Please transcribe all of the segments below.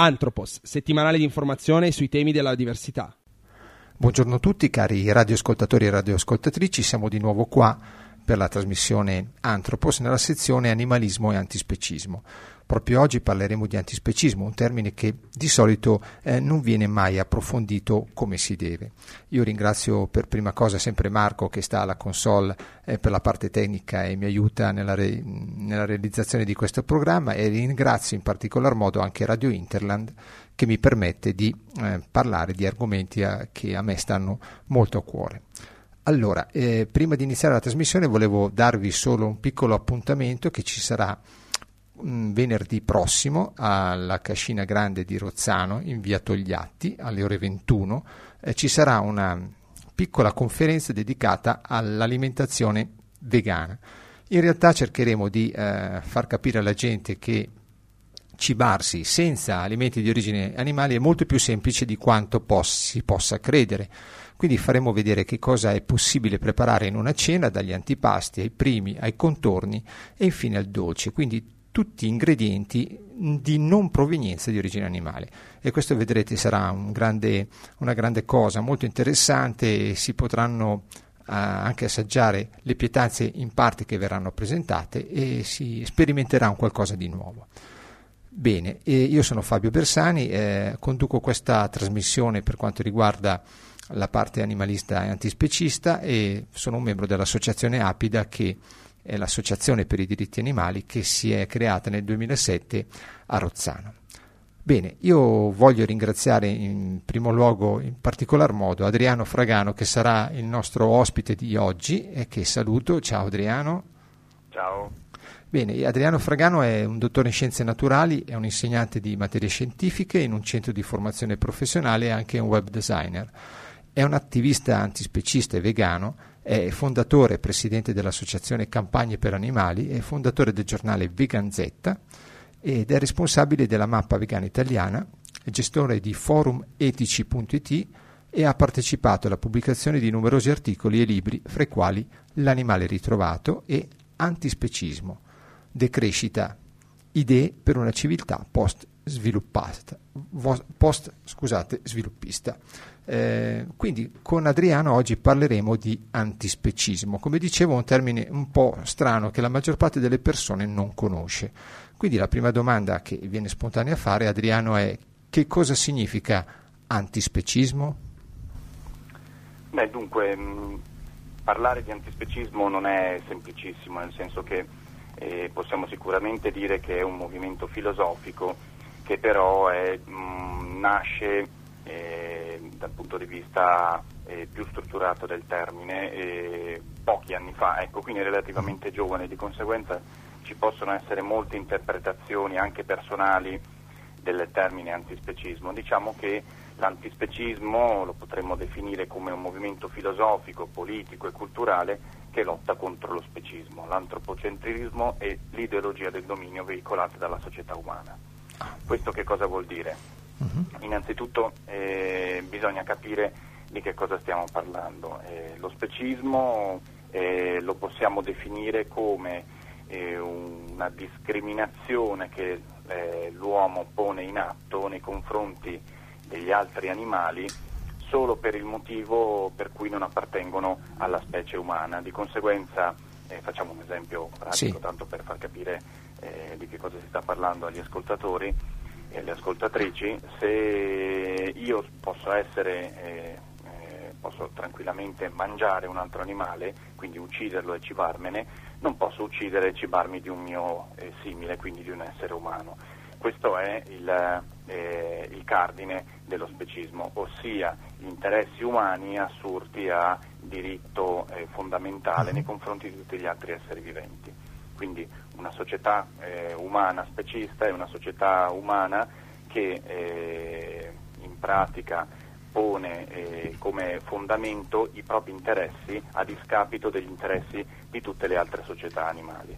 Antropos, settimanale di informazione sui temi della diversità. Buongiorno a tutti cari radioascoltatori e radioascoltatrici, siamo di nuovo qua per la trasmissione Antropos nella sezione Animalismo e Antispecismo. Proprio oggi parleremo di antispecismo, un termine che di solito eh, non viene mai approfondito come si deve. Io ringrazio per prima cosa sempre Marco che sta alla console eh, per la parte tecnica e mi aiuta nella, re- nella realizzazione di questo programma e ringrazio in particolar modo anche Radio Interland che mi permette di eh, parlare di argomenti a, eh, che a me stanno molto a cuore. Allora, eh, prima di iniziare la trasmissione volevo darvi solo un piccolo appuntamento che ci sarà venerdì prossimo alla Cascina Grande di Rozzano in via Togliatti alle ore 21 eh, ci sarà una piccola conferenza dedicata all'alimentazione vegana. In realtà cercheremo di eh, far capire alla gente che cibarsi senza alimenti di origine animale è molto più semplice di quanto pos- si possa credere. Quindi faremo vedere che cosa è possibile preparare in una cena, dagli antipasti ai primi, ai contorni e infine al dolce. Quindi tutti ingredienti di non provenienza di origine animale e questo vedrete sarà un grande, una grande cosa molto interessante si potranno uh, anche assaggiare le pietanze in parte che verranno presentate e si sperimenterà un qualcosa di nuovo. Bene, io sono Fabio Bersani, eh, conduco questa trasmissione per quanto riguarda la parte animalista e antispecista e sono un membro dell'associazione Apida che è l'associazione per i diritti animali che si è creata nel 2007 a Rozzano. Bene, io voglio ringraziare in primo luogo, in particolar modo, Adriano Fragano che sarà il nostro ospite di oggi e che saluto. Ciao Adriano. Ciao. Bene, Adriano Fragano è un dottore in scienze naturali, è un insegnante di materie scientifiche in un centro di formazione professionale e anche un web designer. È un attivista antispecista e vegano è fondatore e presidente dell'associazione Campagne per Animali, è fondatore del giornale Veganzetta ed è responsabile della mappa vegana italiana, è gestore di forumetici.it e ha partecipato alla pubblicazione di numerosi articoli e libri, fra i quali L'animale ritrovato e Antispecismo, Decrescita, idee per una civiltà post-sviluppata, post, scusate, sviluppista. Eh, quindi con Adriano oggi parleremo di antispecismo, come dicevo un termine un po' strano che la maggior parte delle persone non conosce. Quindi la prima domanda che viene spontanea a fare Adriano è che cosa significa antispecismo? Beh, dunque, mh, mm, parlare di antispecismo non è semplicissimo, nel senso che eh, possiamo sicuramente dire che è un movimento filosofico che però è, mh, mm, nasce eh, dal punto di vista eh, più strutturato del termine eh, pochi anni fa, ecco, quindi relativamente giovane, di conseguenza ci possono essere molte interpretazioni anche personali del termine antispecismo. Diciamo che l'antispecismo lo potremmo definire come un movimento filosofico, politico e culturale che lotta contro lo specismo, l'antropocentrismo e l'ideologia del dominio veicolata dalla società umana. Questo che cosa vuol dire? Uh-huh. Innanzitutto eh, bisogna capire di che cosa stiamo parlando. Eh, lo specismo eh, lo possiamo definire come eh, una discriminazione che eh, l'uomo pone in atto nei confronti degli altri animali solo per il motivo per cui non appartengono alla specie umana. Di conseguenza, eh, facciamo un esempio pratico sì. tanto per far capire di che cosa si sta parlando agli ascoltatori, e alle ascoltatrici, se io posso essere, eh, eh, posso tranquillamente mangiare un altro animale, quindi ucciderlo e cibarmene, non posso uccidere e cibarmi di un mio eh, simile, quindi di un essere umano. Questo è il, eh, il cardine dello specismo, ossia gli interessi umani assurti a diritto eh, fondamentale nei confronti di tutti gli altri esseri viventi. Quindi una società eh, umana specista è una società umana che eh, in pratica pone eh, come fondamento i propri interessi a discapito degli interessi di tutte le altre società animali.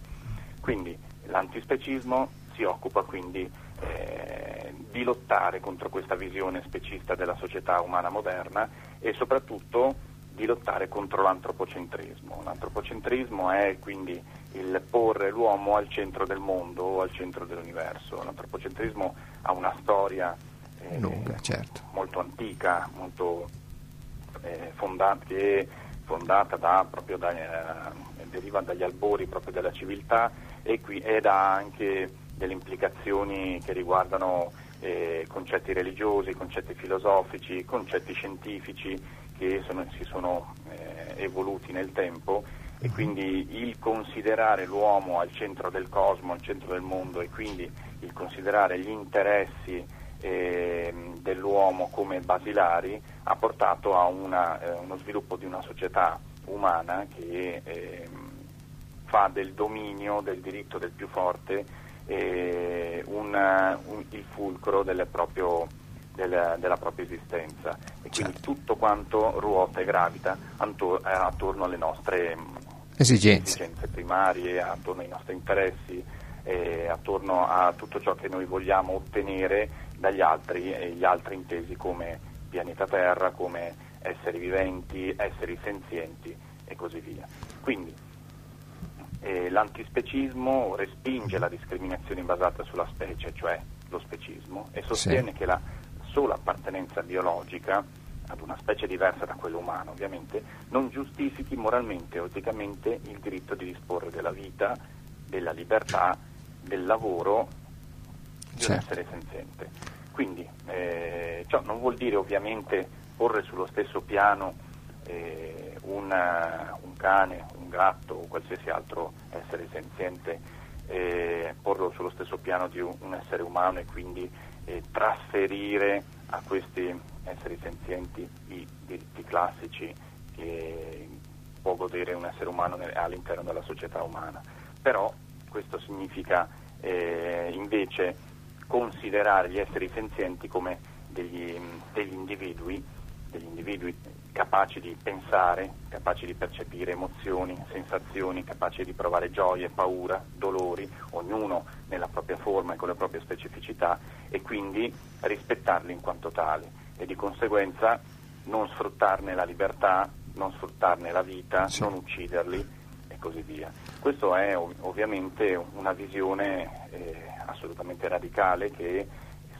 Quindi l'antispecismo si occupa quindi eh, di lottare contro questa visione specista della società umana moderna e soprattutto di lottare contro l'antropocentrismo. L'antropocentrismo è quindi il porre l'uomo al centro del mondo o al centro dell'universo. L'antropocentrismo ha una storia eh, lunga, certo. molto antica, molto eh, fondata, fondata da, proprio da, eh, deriva dagli albori proprio della civiltà e qui, ed ha anche delle implicazioni che riguardano eh, concetti religiosi, concetti filosofici, concetti scientifici che sono, si sono eh, evoluti nel tempo e mhm. quindi il considerare l'uomo al centro del cosmo, al centro del mondo e quindi il considerare gli interessi eh, dell'uomo come basilari ha portato a una, eh, uno sviluppo di una società umana che eh, fa del dominio, del diritto del più forte eh, un, un, il fulcro del proprio, del, della propria esistenza e quindi certo. tutto quanto ruota e gravita attor- eh, attorno alle nostre esigenze. esigenze primarie, attorno ai nostri interessi, eh, attorno a tutto ciò che noi vogliamo ottenere dagli altri e gli altri intesi come pianeta Terra, come esseri viventi, esseri senzienti e così via. Quindi eh, l'antispecismo respinge la discriminazione basata sulla specie, cioè lo specismo, e sostiene sì. che la sola appartenenza biologica ad una specie diversa da quella umana, ovviamente, non giustifichi moralmente o eticamente il diritto di disporre della vita, della libertà, del lavoro di certo. un essere senziente. Quindi eh, ciò non vuol dire ovviamente porre sullo stesso piano eh, una, un cane, un gatto o qualsiasi altro essere senziente, eh, porlo sullo stesso piano di un, un essere umano e quindi eh, trasferire a questi esseri senzienti i diritti classici che può godere un essere umano all'interno della società umana. Però questo significa eh, invece considerare gli esseri senzienti come degli, degli, individui, degli individui capaci di pensare, capaci di percepire emozioni, sensazioni, capaci di provare gioie, paura, dolori, ognuno nella propria forma e con le proprie specificità e quindi rispettarli in quanto tali e di conseguenza non sfruttarne la libertà, non sfruttarne la vita, sì. non ucciderli e così via. Questa è ov- ovviamente una visione eh, assolutamente radicale che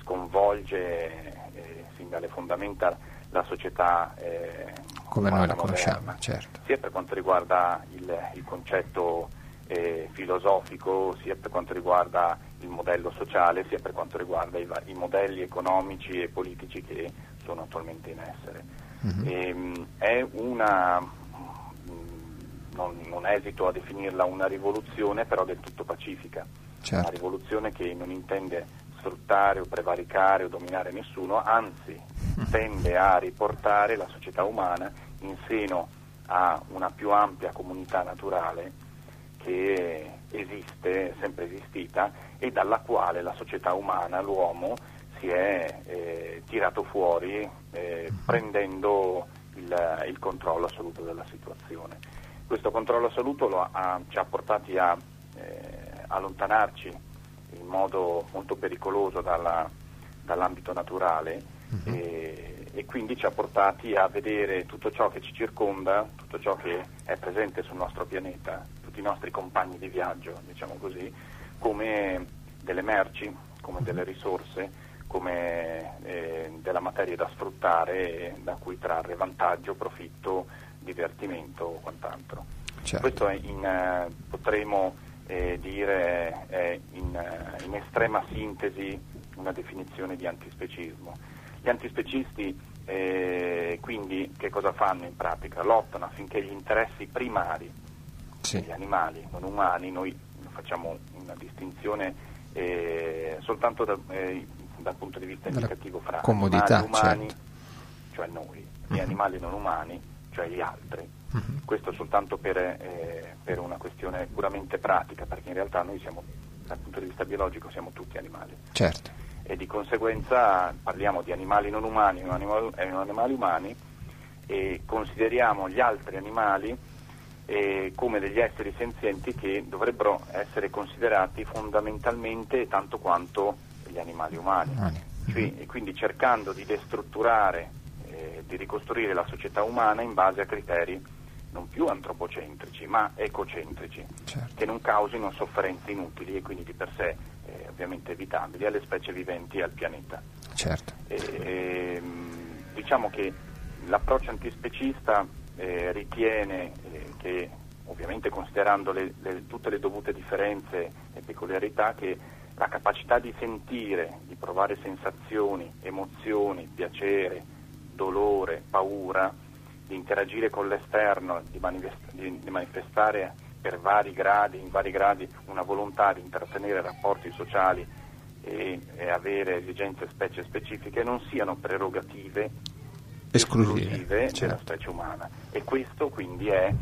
sconvolge eh, sin dalle fondamenta la società eh, come noi la conosciamo, certo. sia per quanto riguarda il, il concetto eh, filosofico, sia per quanto riguarda il modello sociale, sia per quanto riguarda i, i modelli economici e politici che sono attualmente in essere. Mm-hmm. E, ehm, è una, mm, non, non, esito a definirla una rivoluzione, però del tutto pacifica. Certo. Una rivoluzione che non intende sfruttare o prevaricare o dominare nessuno, anzi tende a riportare la società umana in seno a una più ampia comunità naturale che esiste, è sempre esistita e dalla quale la società umana, l'uomo, si è eh, tirato fuori eh, prendendo il, il, controllo assoluto della situazione. Questo controllo assoluto ha, ci ha portati a eh, allontanarci in modo molto pericoloso dalla, dall'ambito naturale uh-huh. e, e, quindi ci ha portati a vedere tutto ciò che ci circonda, tutto ciò che è presente sul nostro pianeta, tutti i nostri compagni di viaggio, diciamo così, come delle merci, come delle risorse, come eh, della materia da sfruttare da cui trarre vantaggio, profitto, divertimento o quant'altro. Certo. Questo in, eh, potremo eh, dire eh, in, in, estrema sintesi una definizione di antispecismo. Gli antispecisti eh, quindi che cosa fanno in pratica? Lottano affinché gli interessi primari sì. degli animali non umani, noi facciamo una distinzione eh, soltanto da, eh, dal punto di vista indicativo fra comodità, animali umani, certo. cioè noi, e uh-huh. animali non umani, cioè gli altri. Uh-huh. Questo soltanto per, eh, per, una questione puramente pratica, perché in realtà noi siamo, dal punto di vista biologico, siamo tutti animali. Certo. E di conseguenza parliamo di animali non umani e non animali, eh, animali umani e consideriamo gli altri animali eh, come degli esseri senzienti che dovrebbero essere considerati fondamentalmente tanto quanto gli animali umani. Uh-huh. Cioè, e quindi cercando di destrutturare eh, di ricostruire la società umana in base a criteri non più antropocentrici ma ecocentrici, certo. che non causino sofferenze inutili e quindi di per sé eh, ovviamente evitabili alle specie viventi e al pianeta. Certo. E, diciamo che l'approccio antispecista eh, ritiene eh, che, ovviamente considerando le, le, tutte le dovute differenze e peculiarità, che la capacità di sentire, di provare sensazioni, emozioni, piacere, dolore, paura, di interagire con l'esterno, di, manifest- di, di manifestare per vari gradi, in vari gradi una volontà di intrattenere rapporti sociali e, e avere esigenze specie specifiche non siano prerogative esclusive, esclusive certo. della specie umana e questo quindi è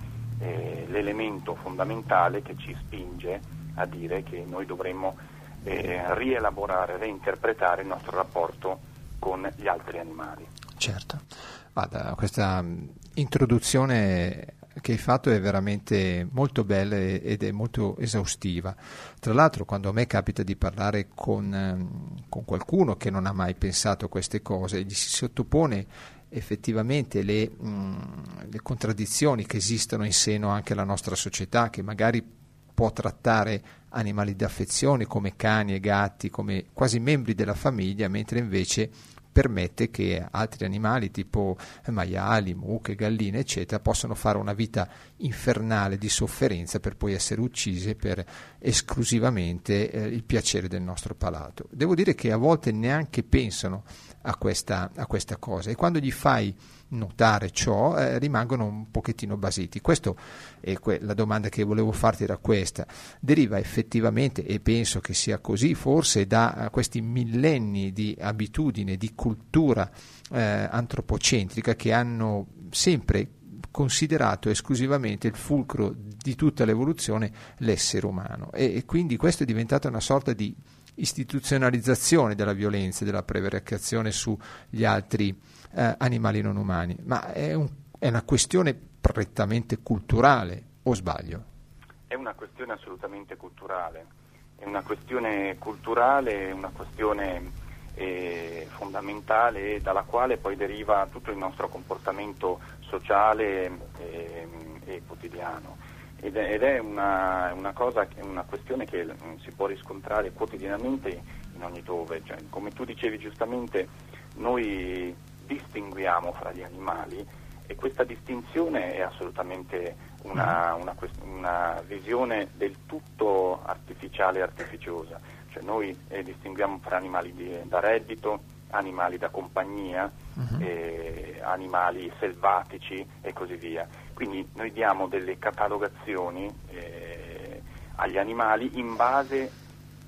eh, l'elemento fondamentale che ci spinge a dire che noi dovremmo eh, rielaborare, reinterpretare il nostro rapporto con gli altri animali. Certo, Guarda, questa introduzione che hai fatto è veramente molto bella ed è molto esaustiva. Tra l'altro, quando a me capita di parlare con, ehm, con qualcuno che non ha mai pensato a queste cose, gli si sottopone effettivamente le, mh, le contraddizioni che esistono in seno anche alla nostra società, che magari può trattare animali d'affezione come cani e gatti, come quasi membri della famiglia, mentre invece permette che altri animali tipo maiali, mucche, galline, eccetera, possano fare una vita infernale di sofferenza per poi essere uccise per esclusivamente eh, il piacere del nostro palato. Devo dire che a volte neanche pensano a questa, a questa cosa e quando gli fai notare ciò eh, rimangono un pochettino basiti. Questa è que- la domanda che volevo farti era questa. Deriva effettivamente, e penso che sia così, forse da uh, questi millenni di abitudine, di cultura eh, antropocentrica che hanno sempre considerato esclusivamente il fulcro di tutta l'evoluzione l'essere umano e, e quindi questo è diventato una sorta di istituzionalizzazione della violenza, della prevaricazione sugli altri eh, animali non umani, ma è, un, è una questione prettamente culturale, o sbaglio? È una questione assolutamente culturale, è una questione culturale, una questione eh, fondamentale dalla quale poi deriva tutto il nostro comportamento sociale eh, e quotidiano. Ed è, ed è una, una, cosa, una, questione che si può riscontrare quotidianamente in ogni dove. Cioè, come tu dicevi giustamente, noi distinguiamo fra gli animali e questa distinzione è assolutamente una, mm-hmm. una, una visione del tutto artificiale e artificiosa. Cioè noi eh, distinguiamo fra animali di, da reddito, animali da compagnia, uh-huh. eh, animali selvatici e così via. Quindi noi diamo delle catalogazioni eh, agli animali in base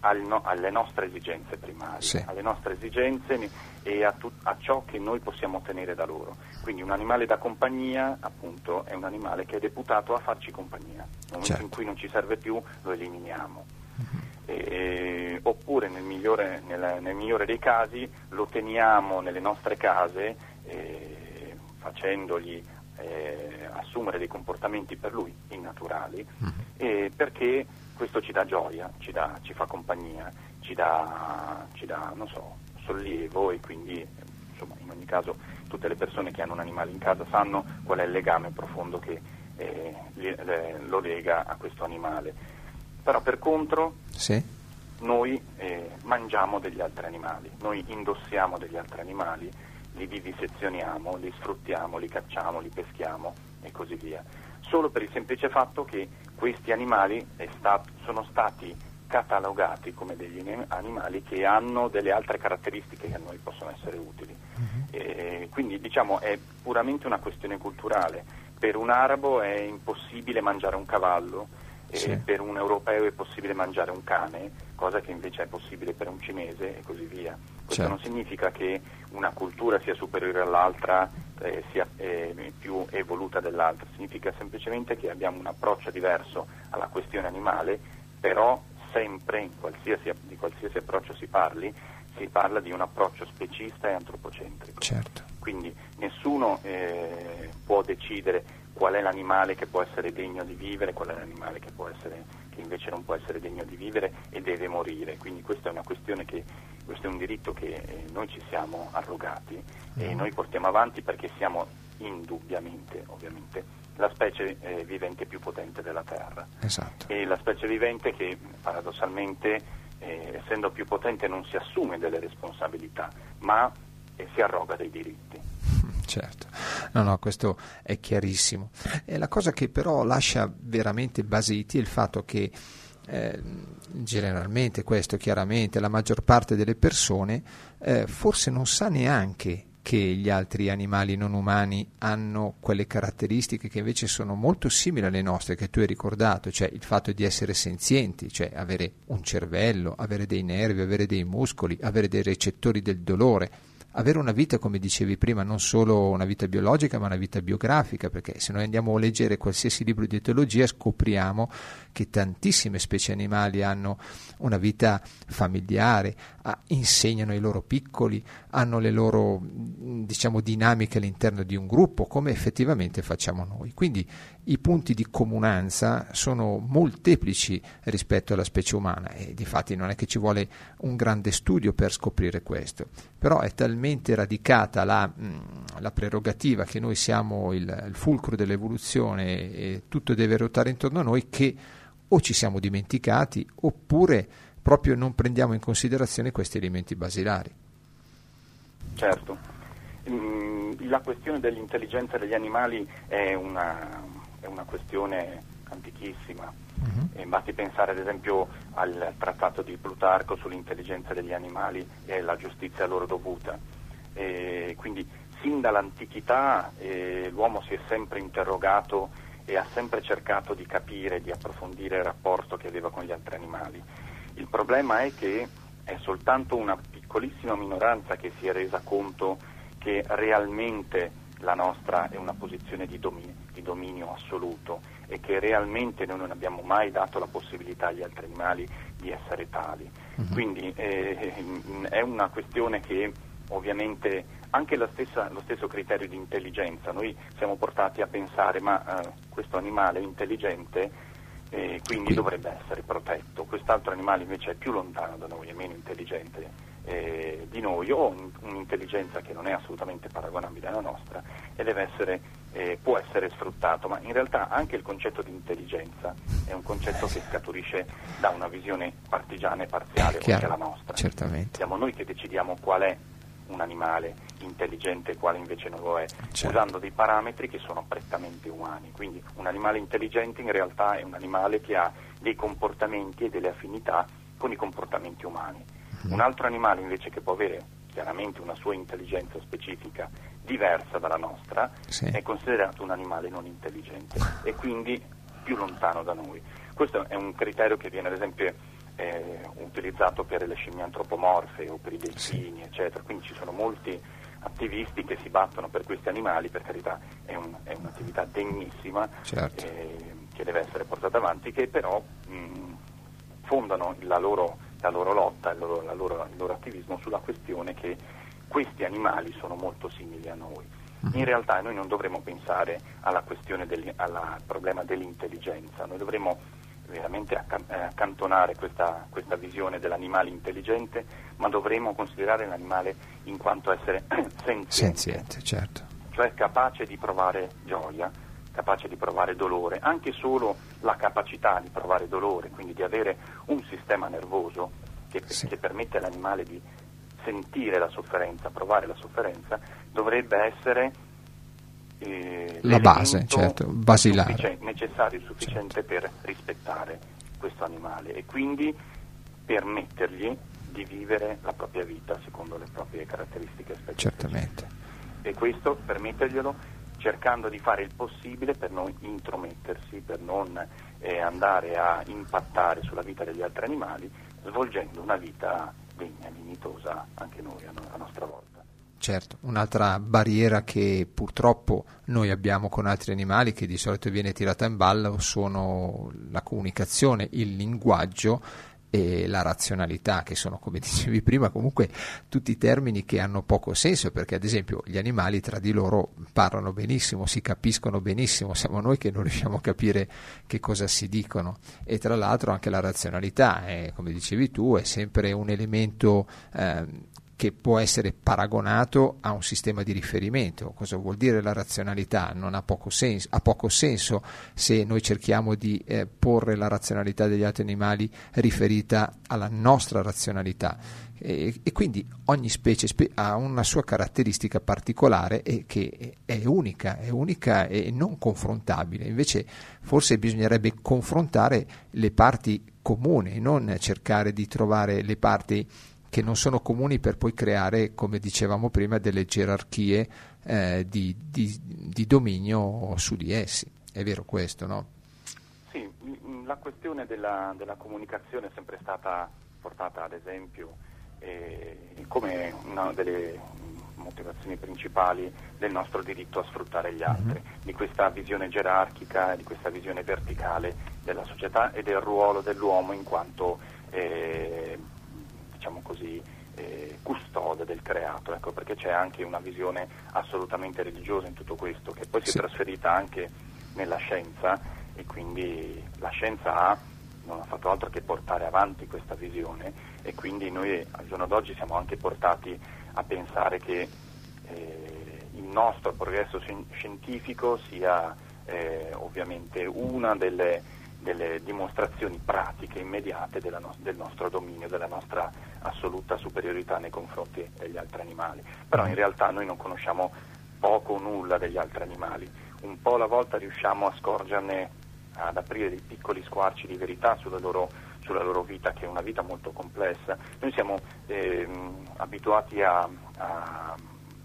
al no, alle nostre esigenze primarie, sì. alle nostre esigenze e a, tu, a, ciò che noi possiamo ottenere da loro. Quindi un animale da compagnia, appunto, è un animale che è deputato a farci compagnia. Nel momento certo. in cui non ci serve più, lo eliminiamo. Uh-huh. E, oppure nel migliore, nel, nel migliore, dei casi lo teniamo nelle nostre case eh, facendogli eh, assumere dei comportamenti per lui innaturali uh-huh. eh, perché questo ci dà gioia, ci, dà, ci fa compagnia, ci dà, ci dà so, sollievo e quindi insomma, in ogni caso tutte le persone che hanno un animale in casa sanno qual è il legame profondo che eh, lo lega a questo animale. Però per contro sì. noi eh, mangiamo degli altri animali, noi indossiamo degli altri animali, li vivisezioniamo, li sfruttiamo, li cacciamo, li peschiamo e così via solo per il semplice fatto che questi animali stat- sono stati catalogati come degli animali che hanno delle altre caratteristiche che a noi possono essere utili. Uh-huh. E quindi diciamo è puramente una questione culturale. Per un arabo è impossibile mangiare un cavallo, sì. per un europeo è possibile mangiare un cane, cosa che invece è possibile per un cinese e così via. Questo certo. non significa che una cultura sia superiore all'altra, eh, sia eh, più evoluta dell'altra, significa semplicemente che abbiamo un approccio diverso alla questione animale, però sempre, qualsiasi, di qualsiasi approccio si parli, si parla di un approccio specista e antropocentrico. Certo. Quindi nessuno eh, può decidere qual è l'animale che può essere degno di vivere, qual è l'animale che, essere, che invece non può essere degno di vivere e deve morire. Quindi questa è una questione che, questo è un diritto che eh, noi ci siamo arrogati mm. e noi portiamo avanti perché siamo indubbiamente, ovviamente, la specie eh, vivente più potente della Terra. Esatto. E la specie vivente che paradossalmente, eh, essendo più potente, non si assume delle responsabilità, ma eh, si arroga dei diritti. Certo, no, no, questo è chiarissimo. E la cosa che però lascia veramente basiti è il fatto che eh, generalmente questo chiaramente la maggior parte delle persone eh, forse non sa neanche che gli altri animali non umani hanno quelle caratteristiche che invece sono molto simili alle nostre, che tu hai ricordato, cioè il fatto di essere senzienti, cioè avere un cervello, avere dei nervi, avere dei muscoli, avere dei recettori del dolore avere una vita, come dicevi prima, non solo una vita biologica, ma una vita biografica, perché se noi andiamo a leggere qualsiasi libro di etologia scopriamo che tantissime specie animali hanno una vita familiare, insegnano ai loro piccoli, hanno le loro diciamo, dinamiche all'interno di un gruppo, come effettivamente facciamo noi. Quindi i punti di comunanza sono molteplici rispetto alla specie umana e di fatti non è che ci vuole un grande studio per scoprire questo, però è talmente radicata la, la prerogativa che noi siamo il, il fulcro dell'evoluzione e tutto deve ruotare intorno a noi che o ci siamo dimenticati oppure proprio non prendiamo in considerazione questi elementi basilari. Certo, mm, la questione dell'intelligenza degli animali è una, è una questione antichissima. Uh-huh. basti pensare ad esempio al trattato di Plutarco sull'intelligenza degli animali e la giustizia loro dovuta. E quindi sin dall'antichità eh, l'uomo si è sempre interrogato e ha sempre cercato di capire, di approfondire il rapporto che aveva con gli altri animali. Il problema è che è soltanto una piccolissima minoranza che si è resa conto che realmente la nostra è una posizione di dominio, di dominio assoluto e che realmente noi non abbiamo mai dato la possibilità agli altri animali di essere tali. Uh-huh. Quindi eh, è una questione che ovviamente anche stessa, lo stesso criterio di intelligenza, noi siamo portati a pensare ma eh, questo animale è intelligente e quindi dovrebbe essere protetto, quest'altro animale invece è più lontano da noi, è meno intelligente eh, di noi o un, un'intelligenza che non è assolutamente paragonabile alla nostra e essere, eh, può essere sfruttato, ma in realtà anche il concetto di intelligenza è un concetto che scaturisce da una visione partigiana e parziale come la nostra. Certamente. Siamo noi che decidiamo qual è un animale intelligente quale invece non lo è, certo. usando dei parametri che sono prettamente umani. Quindi un animale intelligente in realtà è un animale che ha dei comportamenti e delle affinità con i comportamenti umani. Mm. Un altro animale invece che può avere chiaramente una sua intelligenza specifica diversa dalla nostra sì. è considerato un animale non intelligente e quindi più lontano da noi. Questo è un criterio che viene ad esempio eh, utilizzato per le scimmie antropomorfe o per i delfini, sì. eccetera. Quindi ci sono molti attivisti che si battono per questi animali, per carità è, un, è un'attività degnissima certo. eh, che deve essere portata avanti, che però mh, fondano la loro, la loro lotta, il loro, loro, il loro attivismo sulla questione che questi animali sono molto simili a noi. Mm-hmm. In realtà noi non dovremmo pensare alla questione del, al problema dell'intelligenza, noi dovremmo veramente eh, accantonare questa, questa, visione dell'animale intelligente, ma dovremmo considerare l'animale in quanto essere senziente, senziente certo. cioè capace di provare gioia, capace di provare dolore, anche solo la capacità di provare dolore, quindi di avere un sistema nervoso che, sì. che permette all'animale di sentire la sofferenza, provare la sofferenza, dovrebbe essere eh, la base, certo, basilare. Sufficien- necessario e sufficiente certo. per rispettare questo animale e quindi permettergli di vivere la propria vita secondo le proprie caratteristiche specifiche. Certamente. E questo permetterglielo cercando di fare il possibile per non intromettersi, per non eh, andare a impattare sulla vita degli altri animali, svolgendo una vita degna, dignitosa anche noi a, a nostra volta. Certo, un'altra barriera che purtroppo noi abbiamo con altri animali che di solito viene tirata in ballo sono la comunicazione, il linguaggio e la razionalità, che sono, come dicevi prima, comunque tutti termini che hanno poco senso, perché ad esempio gli animali tra di loro parlano benissimo, si capiscono benissimo, siamo noi che non riusciamo a capire che cosa si dicono. E tra l'altro anche la razionalità, è, come dicevi tu, è sempre un elemento eh, che può essere paragonato a un sistema di riferimento. Cosa vuol dire la razionalità? Non ha poco senso, ha poco senso se noi cerchiamo di eh, porre la razionalità degli altri animali riferita alla nostra razionalità. E, e quindi ogni specie spe- ha una sua caratteristica particolare e che è unica, è unica e non confrontabile. Invece forse bisognerebbe confrontare le parti comuni, non cercare di trovare le parti che non sono comuni per poi creare, come dicevamo prima, delle gerarchie eh, di, di, di, dominio su di essi. È vero questo, no? Sì, la questione della, della comunicazione è sempre stata portata ad esempio eh, come una delle motivazioni principali del nostro diritto a sfruttare gli altri, mm-hmm. di questa visione gerarchica, di questa visione verticale della società e del ruolo dell'uomo in quanto eh, diciamo così, eh, custode del creato, ecco, perché c'è anche una visione assolutamente religiosa in tutto questo, che poi si è trasferita anche nella scienza e quindi la scienza ha, non ha fatto altro che portare avanti questa visione e quindi noi al giorno d'oggi siamo anche portati a pensare che eh, il nostro progresso scientifico sia eh, ovviamente una delle delle dimostrazioni pratiche immediate no- del nostro dominio, della nostra assoluta superiorità nei confronti degli altri animali. Però in realtà noi non conosciamo poco o nulla degli altri animali, un po' alla volta riusciamo a scorgerne, ad aprire dei piccoli squarci di verità sulla loro, sulla loro vita, che è una vita molto complessa. Noi siamo eh, abituati a, a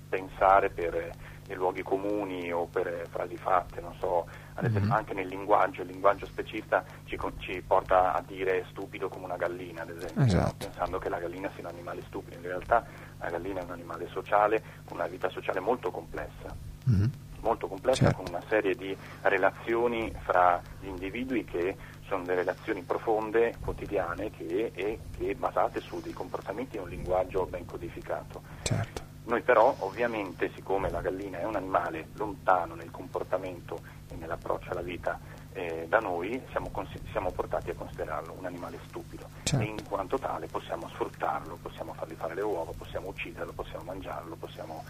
pensare per nei luoghi comuni o per frasi fatte, non so, mm-hmm. anche nel linguaggio, il linguaggio specista ci, ci, porta a dire stupido come una gallina, ad esempio, esatto. pensando che la gallina sia un animale stupido, in realtà la gallina è un animale sociale con una vita sociale molto complessa. Mm-hmm. Molto complessa certo. con una serie di relazioni fra gli individui che sono delle relazioni profonde, quotidiane, che, e, che basate su dei comportamenti e un linguaggio ben codificato. Certo. Noi però ovviamente, siccome la gallina è un animale lontano nel comportamento nell'approccio alla vita eh, da noi, siamo, cons- siamo, portati a considerarlo un animale stupido certo. e in quanto tale possiamo sfruttarlo, possiamo fargli fare le uova, possiamo ucciderlo, possiamo mangiarlo, possiamo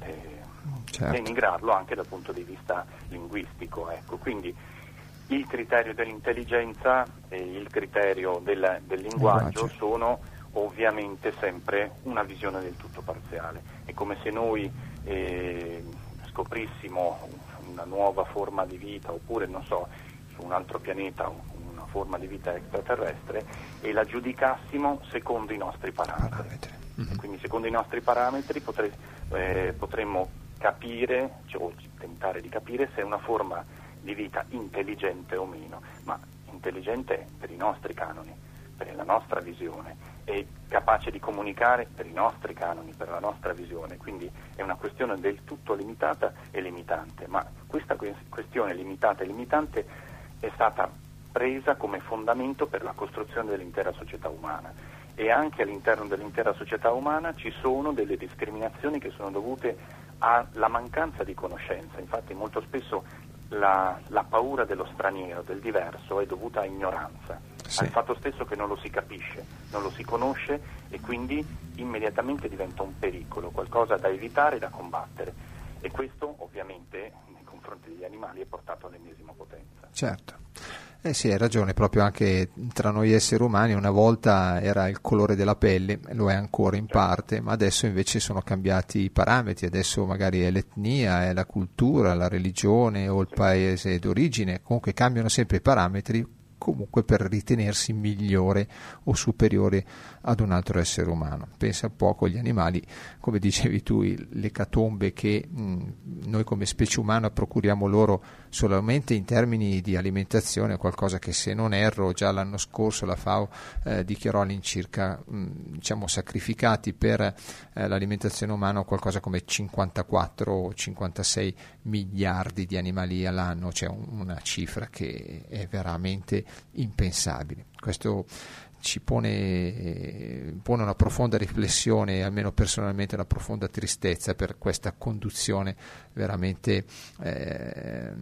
eh, certo. denigrarlo anche dal punto di vista linguistico. Ecco. Quindi il criterio dell'intelligenza e il criterio del, del linguaggio sono ovviamente sempre una visione del tutto parziale. È come se noi eh, scoprissimo una nuova forma di vita oppure, non so, su un altro pianeta una forma di vita extraterrestre e la giudicassimo secondo i nostri parametri. parametri. Mm-hmm. Quindi secondo i nostri parametri potre, eh, potremmo capire, cioè, o tentare di capire se è una forma di vita intelligente o meno, ma intelligente per i nostri canoni, per la nostra visione è capace di comunicare per i nostri canoni, per la nostra visione, quindi è una questione del tutto limitata e limitante, ma questa questione limitata e limitante è stata presa come fondamento per la costruzione dell'intera società umana. E anche all'interno dell'intera società umana ci sono delle discriminazioni che sono dovute alla mancanza di conoscenza, infatti molto spesso la, la paura dello straniero, del diverso è dovuta a ignoranza sì. al fatto stesso che non lo si capisce, non lo si conosce e quindi immediatamente diventa un pericolo, qualcosa da evitare e da combattere. E questo ovviamente nei confronti degli animali è portato all'ennesima potenza. Certo. Eh sì, hai ragione, proprio anche tra noi esseri umani una volta era il colore della pelle, lo è ancora in certo. parte, ma adesso invece sono cambiati i parametri, adesso magari è l'etnia, è la cultura, la religione o il paese d'origine, comunque cambiano sempre i parametri comunque per ritenersi migliore o superiore ad un altro essere umano. Pensa poco agli animali, come dicevi tu, le catombe che mh, noi come specie umana procuriamo loro solamente in termini di alimentazione, qualcosa che se non erro già l'anno scorso la FAO eh, dichiarò all'incirca mh, diciamo, sacrificati per eh, l'alimentazione umana qualcosa come 54 o 56 miliardi di animali all'anno, cioè un, una cifra che è veramente impensabile. Questo ci pone, pone, una profonda riflessione, almeno personalmente una profonda tristezza per questa conduzione veramente eh,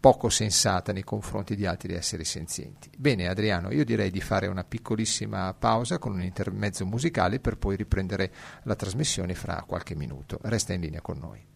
poco sensata nei confronti di altri esseri senzienti. Bene Adriano, io direi di fare una piccolissima pausa con un intermezzo musicale per poi riprendere la trasmissione fra qualche minuto. Resta in linea con noi.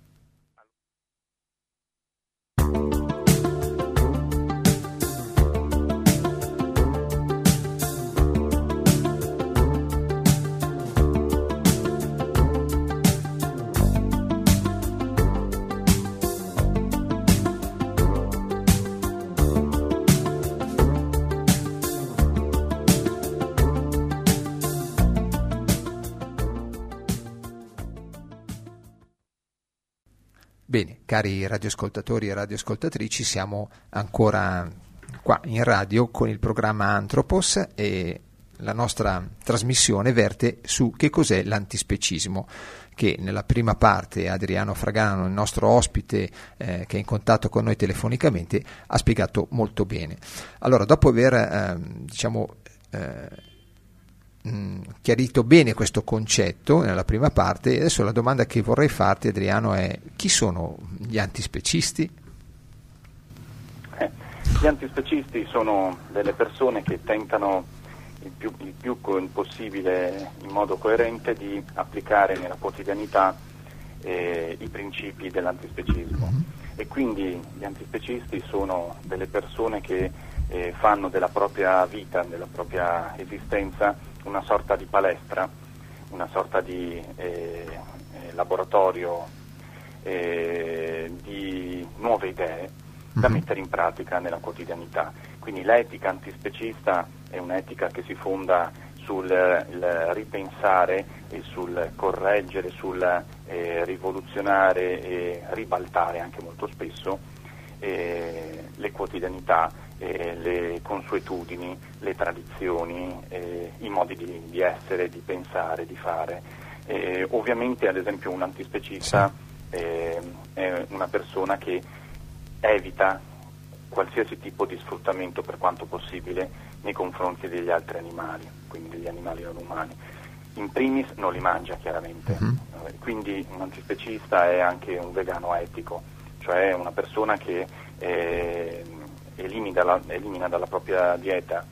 Bene, cari radioascoltatori e radioascoltatrici, siamo ancora qua in radio con il programma Anthropos e la nostra trasmissione verte su che cos'è l'antispecismo che nella prima parte Adriano Fragano, il nostro ospite eh, che è in contatto con noi telefonicamente, ha spiegato molto bene. Allora, dopo aver eh, diciamo, eh, mh, chiarito bene questo concetto nella prima parte. Adesso la domanda che vorrei farti, Adriano, è chi sono gli antispecisti? Eh, gli antispecisti sono delle persone che tentano il più, il più possibile in modo coerente di applicare nella quotidianità eh, i principi dell'antispecismo. Mm-hmm. E quindi gli antispecisti sono delle persone che eh, fanno della propria vita, della propria esistenza, una sorta di palestra, una sorta di eh, eh, laboratorio eh, di nuove idee da mhm. mettere in pratica nella quotidianità. Quindi l'etica antispecista è un'etica che si fonda sul ripensare e sul correggere, sul eh, rivoluzionare e ribaltare anche molto spesso eh, le quotidianità eh, le consuetudini, le tradizioni, eh, i modi di, di, essere, di pensare, di fare. Eh, ovviamente ad esempio un antispecista eh, è una persona che evita qualsiasi tipo di sfruttamento per quanto possibile nei confronti degli altri animali, quindi degli animali non umani. In primis non li mangia chiaramente, uh-huh. quindi un antispecista è anche un vegano etico, cioè una persona che eh, elimina, la, elimina dalla propria dieta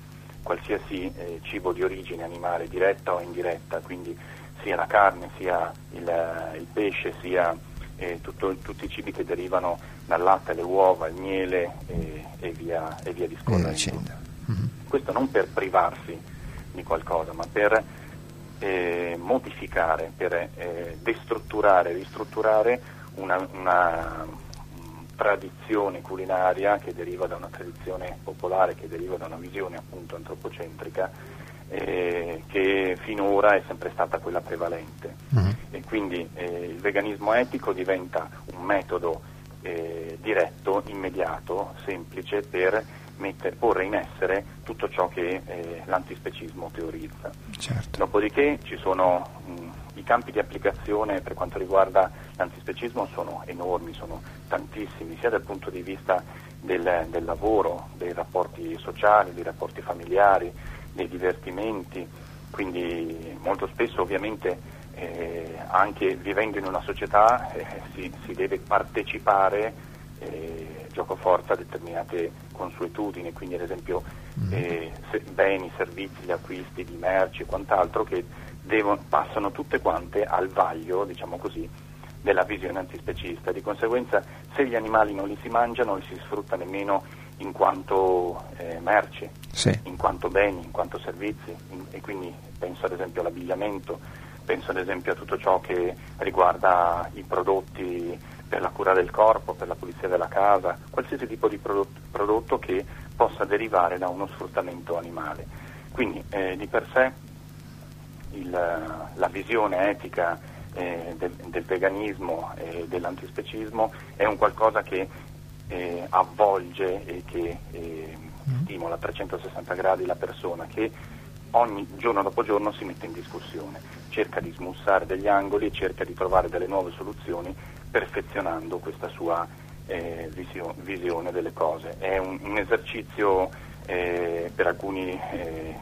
qualsiasi eh, cibo di origine animale, diretta o indiretta, quindi sia la carne, sia il, il pesce, sia eh, tutto, tutti i cibi che derivano dal latte, le uova, il miele e, e, via, e via discorrendo. Mm-hmm. Questo non per privarsi di qualcosa, ma per eh, modificare, per eh, destrutturare, ristrutturare una, una tradizione culinaria che deriva da una tradizione popolare, che deriva da una visione appunto antropocentrica eh, che finora è sempre stata quella prevalente. Uh-huh. E quindi eh, il veganismo etico diventa un metodo eh, diretto, immediato, semplice per mettere, porre in essere tutto ciò che eh, l'antispecismo teorizza. Certo. Dopodiché ci sono mh, i campi di applicazione per quanto riguarda l'antispecismo sono enormi, sono tantissimi, sia dal punto di vista del, del lavoro, dei rapporti sociali, dei rapporti familiari, dei divertimenti, quindi molto spesso ovviamente eh, anche vivendo in una società eh, si, si, deve partecipare eh, gioco forza a determinate consuetudini, quindi ad esempio mm. eh, se, beni, servizi, gli acquisti di merci e quant'altro che devono, passano tutte quante al vaglio, diciamo così, della visione antispecista. Di conseguenza se gli animali non li si mangia non li si sfrutta nemmeno in quanto eh, merci, sì. in quanto beni, in quanto servizi in, e quindi penso ad esempio all'abbigliamento, penso ad esempio a tutto ciò che riguarda i prodotti per la cura del corpo, per la pulizia della casa, qualsiasi tipo di prodotto, prodotto che possa derivare da uno sfruttamento animale. Quindi eh, di per sé il, la visione etica eh, del, del, veganismo e dell'antispecismo è un qualcosa che eh, avvolge e che eh, mm. stimola a 360 gradi la persona che ogni giorno dopo giorno si mette in discussione, cerca di smussare degli angoli e cerca di trovare delle nuove soluzioni perfezionando questa sua eh, visio, visione delle cose. È un, un esercizio eh, per alcuni eh,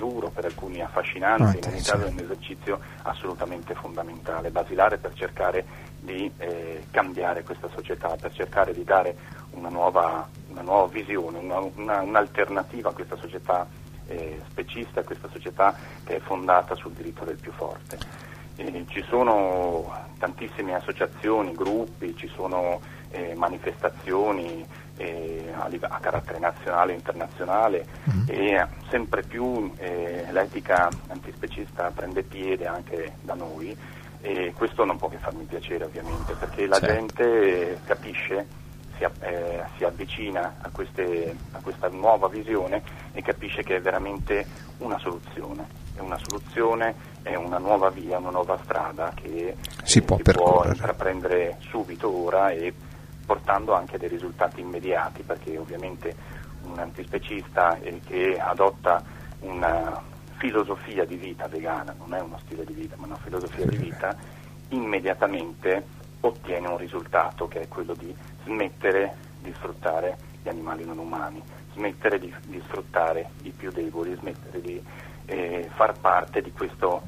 duro, per alcuni affascinante, Ah, in ogni caso è un esercizio assolutamente fondamentale, basilare per cercare di eh, cambiare questa società, per cercare di dare una nuova, una nuova visione, una- una- un'alternativa a questa società eh, specista, a questa società che è fondata sul diritto del più forte. Eh, ci sono tantissime associazioni, gruppi, ci sono eh, manifestazioni a, live- a carattere nazionale e internazionale e sempre più eh, l'etica antispecista prende piede anche da noi e questo non può che farmi piacere ovviamente perché la Certo. gente eh, capisce, si, eh, si avvicina a, queste- a questa nuova visione e capisce che è veramente una soluzione, è una soluzione, è una nuova via, una nuova strada che Si eh, può si percorrere. intraprendere subito ora e portando anche dei risultati immediati perché ovviamente un antispecista eh, che adotta una filosofia di vita vegana, non è uno stile di vita ma una filosofia di vita, immediatamente ottiene un risultato che è quello di smettere di sfruttare gli animali non umani, smettere di, di sfruttare i più deboli, smettere di eh, far parte di, questo,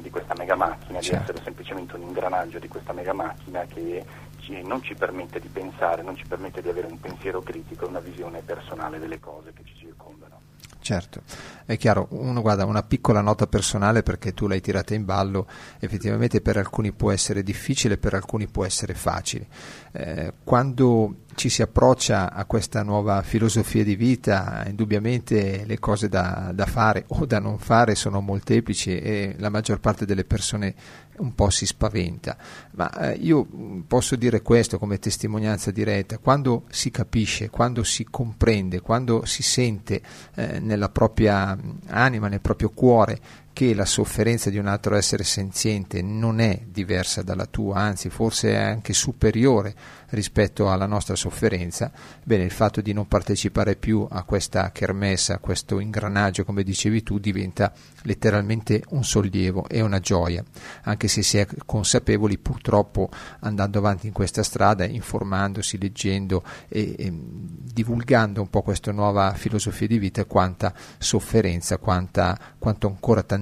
di questa mega macchina, Certo. di essere semplicemente un ingranaggio di questa mega macchina che ci- non ci permette di pensare, non ci permette di avere un pensiero critico e una visione personale delle cose che ci circondano. Certo, è chiaro, uno guarda una piccola nota personale perché tu l'hai tirata in ballo, effettivamente per alcuni può essere difficile, per alcuni può essere facile. Eh, quando ci si approccia a questa nuova filosofia di vita, indubbiamente le cose da, da fare o da non fare sono molteplici e la maggior parte delle persone un po' si spaventa. Ma eh, io posso dire questo come testimonianza diretta, quando si capisce, quando si comprende, quando si sente eh, nella propria anima, nel proprio cuore che la sofferenza di un altro essere senziente non è diversa dalla tua, anzi forse è anche superiore rispetto alla nostra sofferenza, bene, il fatto di non partecipare più a questa kermesse, a questo ingranaggio, come dicevi tu, diventa letteralmente un sollievo e una gioia, anche se si è consapevoli purtroppo andando avanti in questa strada, informandosi, leggendo e, e divulgando un po' questa nuova filosofia di vita, quanta sofferenza, quanta, quanto ancora tantissimo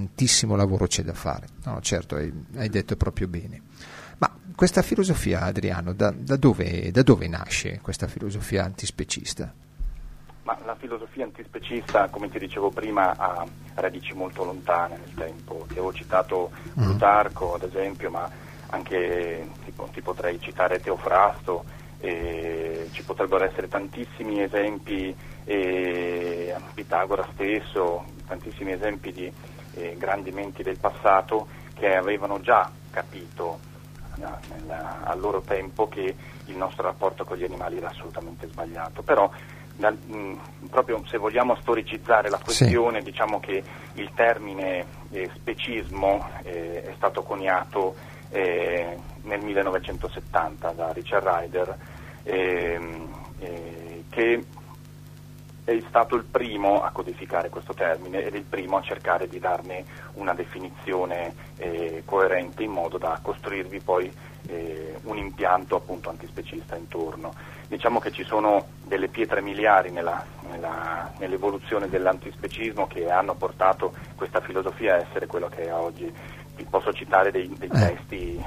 lavoro c'è da fare. No, certo, hai, hai detto proprio bene. Ma questa filosofia, Adriano, da, da dove, da dove nasce questa filosofia antispecista? Ma la filosofia antispecista, come ti dicevo prima, ha radici molto lontane nel tempo. Ti avevo citato Plutarco, ad esempio, ma anche tipo, ti potrei citare Teofrasto, e ci potrebbero essere tantissimi esempi, eh, Pitagora stesso, tantissimi esempi di eh, grandi menti del passato che avevano già capito eh, nella- al loro tempo che il nostro rapporto con gli animali era assolutamente sbagliato. Però dal- mh, proprio se vogliamo storicizzare la questione, diciamo che il termine eh, specismo eh, è stato coniato eh, nel 1970 da Richard Ryder, ehm, eh, che è stato il primo a codificare questo termine ed il primo a cercare di darne una definizione eh, coerente in modo da costruirvi poi eh, un impianto appunto antispecista intorno. Diciamo che ci sono delle pietre miliari nella- nella- nell'evoluzione dell'antispecismo che hanno portato questa filosofia a essere quello che è oggi. Vi posso citare dei, dei Eh. testi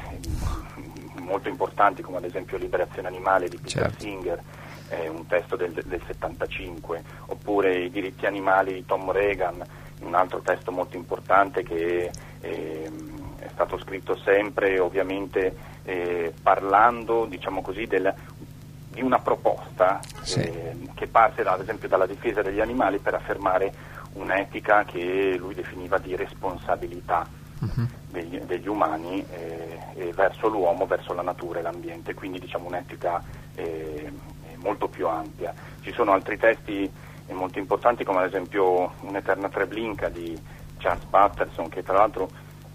molto importanti come ad esempio Liberazione Animale di Peter Certo. Singer, è un testo del, del 75, oppure I diritti animali di Tom Reagan, un altro testo molto importante che ehm, è stato scritto sempre ovviamente eh, parlando diciamo così, del- di una proposta Sì. eh, che parte da- ad esempio dalla difesa degli animali per affermare un'etica che lui definiva di responsabilità degli, degli umani eh, eh, verso l'uomo, verso la natura e l'ambiente, quindi diciamo un'etica eh, molto più ampia. Ci sono altri testi eh, molto importanti come ad esempio Un'eterna Treblinka di Charles Patterson che tra l'altro,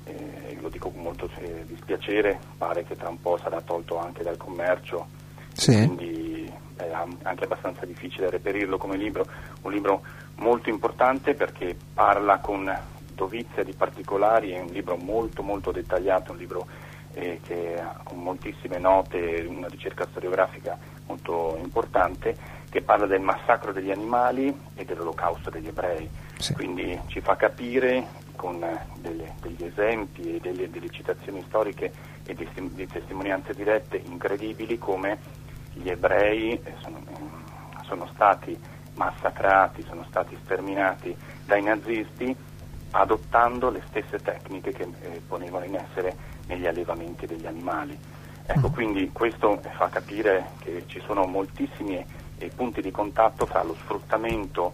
eh, lo dico con molto eh, dispiacere, pare che tra un po' sarà tolto anche dal commercio, Sì. quindi è anche abbastanza difficile reperirlo come libro, un libro molto importante perché parla con dovizia di particolari, è un libro molto molto dettagliato, un libro eh, che ha con moltissime note, una ricerca storiografica molto importante, che parla del massacro degli animali e dell'olocausto degli ebrei. Sì. Quindi ci fa capire con delle, degli esempi e delle, delle, citazioni storiche e di, di, testimonianze dirette incredibili come gli ebrei eh, sono, eh, sono stati massacrati, sono stati sterminati dai nazisti adottando le stesse tecniche che eh, ponevano in essere negli allevamenti degli animali. Ecco, mm. quindi questo fa capire che ci sono moltissimi eh, punti di contatto fra lo sfruttamento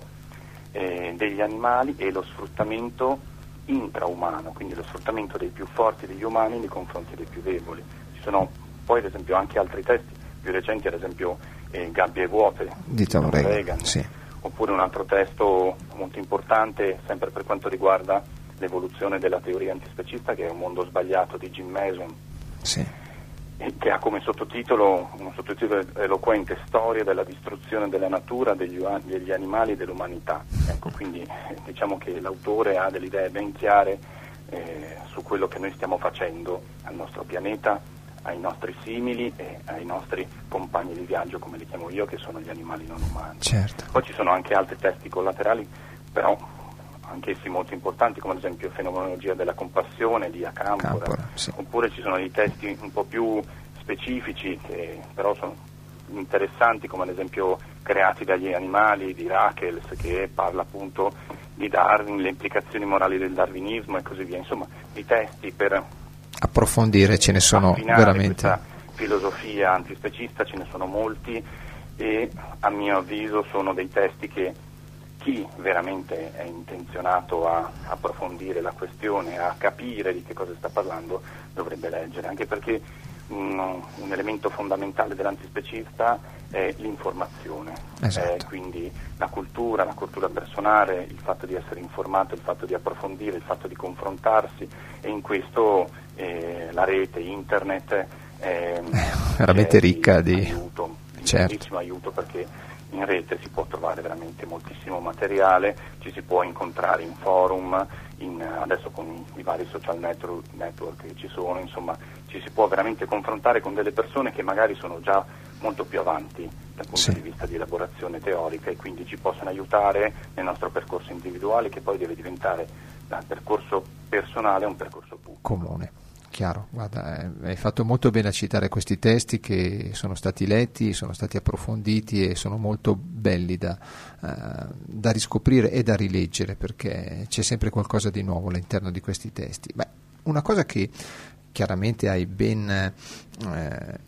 eh, degli animali e lo sfruttamento intraumano, quindi lo sfruttamento dei più forti degli umani nei confronti dei più deboli. Ci sono poi ad esempio anche altri testi più recenti, ad esempio eh, Gabbie vuote di Tom Reagan, sì. oppure un altro testo molto importante sempre per quanto riguarda l'evoluzione della teoria antispecista che è Un mondo sbagliato di Jim Mason. Sì che ha come sottotitolo, un sottotitolo eloquente Storia della distruzione della natura, degli, degli animali e dell'umanità. Ecco, quindi diciamo che l'autore ha delle idee ben chiare eh, su quello che noi stiamo facendo al nostro pianeta, ai nostri simili e ai nostri compagni di viaggio, come li chiamo io, che sono gli animali non umani. Certo. Poi ci sono anche altri testi collaterali, però anch'essi molto importanti, come ad esempio Fenomenologia della compassione di Acampora, Campora, sì. oppure ci sono dei testi un po' più specifici che però sono interessanti, come ad esempio Creati dagli animali di Rachels, che parla appunto di Darwin, le implicazioni morali del darwinismo e così via, insomma, di testi per approfondire ce ne sono veramente. Questa filosofia antispecista ce ne sono molti e a mio avviso sono dei testi che chi veramente è intenzionato a approfondire la questione, a capire di che cosa sta parlando, dovrebbe leggere, anche perché un, un elemento fondamentale dell'antispecista è l'informazione, esatto. eh, quindi la cultura, la cultura personale, il fatto di essere informato, il fatto di approfondire, il fatto di confrontarsi e in questo eh, la rete, internet è veramente ricca di, di aiuto, certo. aiuto perché in rete si può trovare veramente moltissimo materiale, ci si può incontrare in forum, in, adesso con i vari social network, network, che ci sono, insomma ci si può veramente confrontare con delle persone che magari sono già molto più avanti dal punto sì. di vista di elaborazione teorica e quindi ci possono aiutare nel nostro percorso individuale che poi deve diventare dal percorso personale a un percorso pubblico. Comune. Chiaro, guarda, eh, hai fatto molto bene a citare questi testi che sono stati letti, sono stati approfonditi e sono molto belli da, uh, da riscoprire e da rileggere perché c'è sempre qualcosa di nuovo all'interno di questi testi. Beh, una cosa che chiaramente hai ben eh,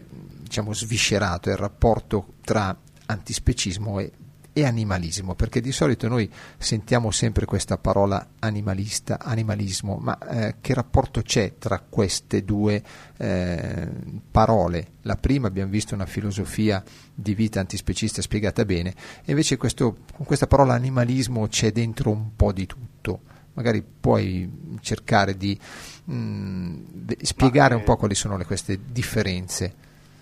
diciamo, sviscerato è il rapporto tra antispecismo e e animalismo, perché di solito noi sentiamo sempre questa parola animalista, animalismo, ma eh, che rapporto c'è tra queste due eh, parole? La prima abbiamo visto una filosofia di vita antispecista spiegata bene, e invece questo, con questa parola animalismo c'è dentro un po' di tutto. Magari puoi cercare di mh, mm, spiegare ma, un po' quali sono le, queste differenze.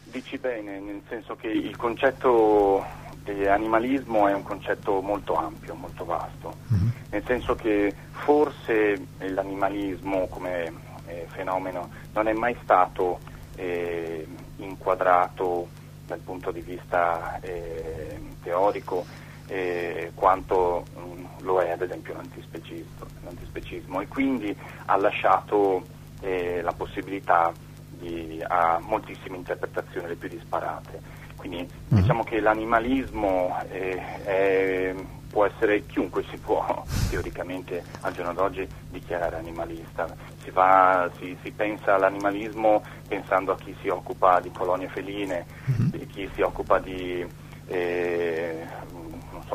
Dici bene, nel senso che il concetto eh, animalismo è un concetto molto ampio, molto vasto, mm-hmm. nel senso che forse l'animalismo come eh, fenomeno non è mai stato eh, inquadrato dal punto di vista eh, teorico eh, quanto mh, mm, lo è ad esempio l'antispecismo e quindi ha lasciato eh, la possibilità di, a moltissime interpretazioni, le più disparate. Quindi mm. diciamo che l'animalismo è, è, può essere chiunque si può teoricamente al giorno d'oggi dichiarare animalista. Si, va, si, si pensa all'animalismo pensando a chi si occupa di colonie feline, mm-hmm. chi si occupa di, eh,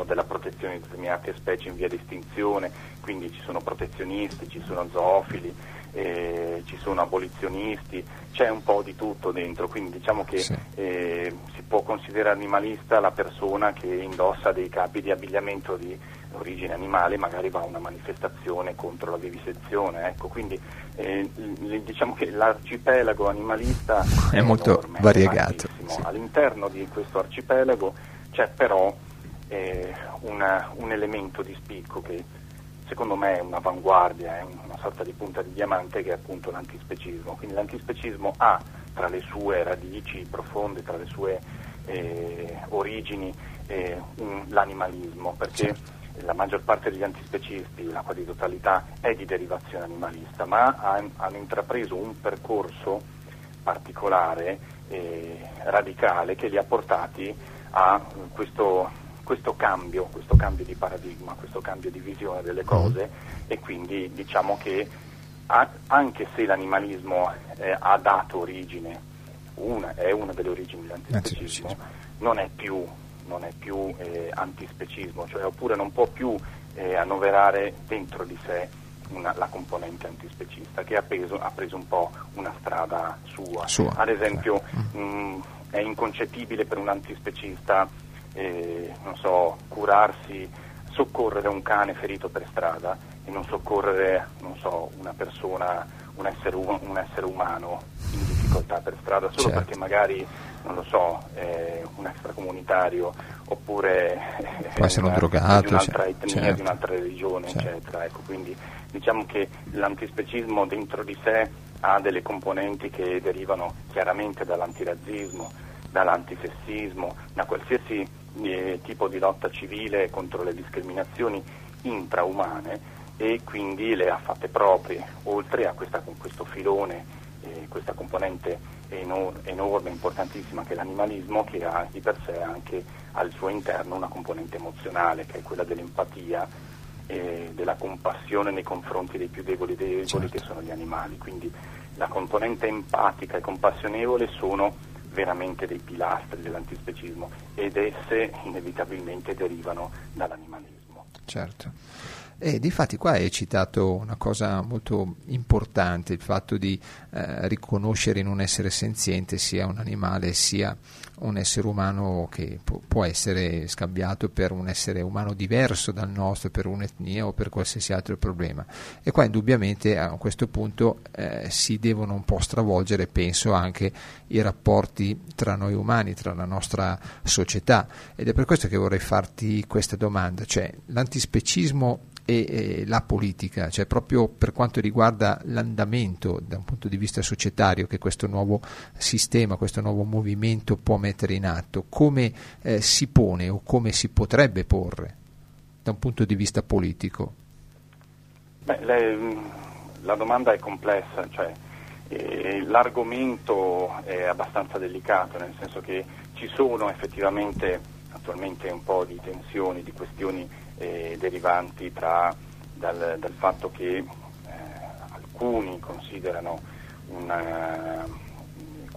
della protezione di determinate specie in via di estinzione, quindi ci sono protezionisti, ci sono zoofili eh, ci sono abolizionisti, c'è un po' di tutto dentro, quindi diciamo che sì. eh, si può considerare animalista la persona che indossa dei capi di abbigliamento di origine animale, magari va a una manifestazione contro la vivisezione, ecco, quindi eh, diciamo che l'arcipelago animalista è, è molto variegato. Sì. All'interno di questo arcipelago c'è però eh, una, un elemento di spicco che secondo me è un'avanguardia, è una sorta di punta di diamante che è appunto l'antispecismo. Quindi l'antispecismo ha tra le sue radici profonde, tra le sue eh, origini eh, un, l'animalismo, perché Certo. la maggior parte degli antispecisti, la quasi totalità, è di derivazione animalista, ma han- hanno intrapreso un percorso particolare, eh, radicale, che li ha portati a questo, questo cambio, questo cambio di paradigma, questo cambio di visione delle cose e quindi diciamo che a- anche se l'animalismo eh, ha dato origine, una, è una delle origini dell'antispecismo, Antispecismo. non è più, non è più eh, antispecismo, cioè oppure non può più eh, annoverare dentro di sé una- la componente antispecista che ha, preso- ha preso un po' una strada sua. Sua, Ad esempio certo. mh, è inconcepibile per un antispecista eh, non so, curarsi, soccorrere un cane ferito per strada e non soccorrere non so, una persona, un essere, un essere umano in difficoltà per strada solo Certo. perché magari non lo so, è un extracomunitario oppure Può essere un drogato, di un'altra cioè, etnia, certo. di un'altra religione, Certo. eccetera. Ecco, quindi diciamo che l'antispecismo dentro di sé ha delle componenti che derivano chiaramente dall'antirazzismo, dall'antisessismo, da qualsiasi eh, tipo di lotta civile contro le discriminazioni intraumane e quindi le ha fatte proprie, oltre a questa, questo filone, eh, questa componente eno- enorme, importantissima che è l'animalismo, che ha di per sé anche al suo interno una componente emozionale, che è quella dell'empatia e della compassione nei confronti dei più deboli e deboli Certo. che sono gli animali. Quindi la componente empatica e compassionevole sono veramente dei pilastri dell'antispecismo ed esse inevitabilmente derivano dall'animalismo. Certo. E difatti qua hai citato una cosa molto importante, il fatto di eh, riconoscere in un essere senziente sia un animale sia un essere umano che pu- può essere scambiato per un essere umano diverso dal nostro, per un'etnia o per qualsiasi altro problema. E qua indubbiamente a questo punto eh, si devono un po' stravolgere, penso, anche i rapporti tra noi umani, tra la nostra società. Ed è per questo che vorrei farti questa domanda, cioè l'antispecismo e, e la politica, cioè proprio per quanto riguarda l'andamento da un punto di vista societario che questo nuovo sistema, questo nuovo movimento può mettere in atto, come eh, si pone o come si potrebbe porre da un punto di vista politico? Beh, le- la domanda è complessa, cioè, eh, l'argomento è abbastanza delicato, nel senso che ci sono effettivamente attualmente un po' di tensioni, di questioni eh, derivanti tra, dal, dal fatto che eh, alcuni considerano una-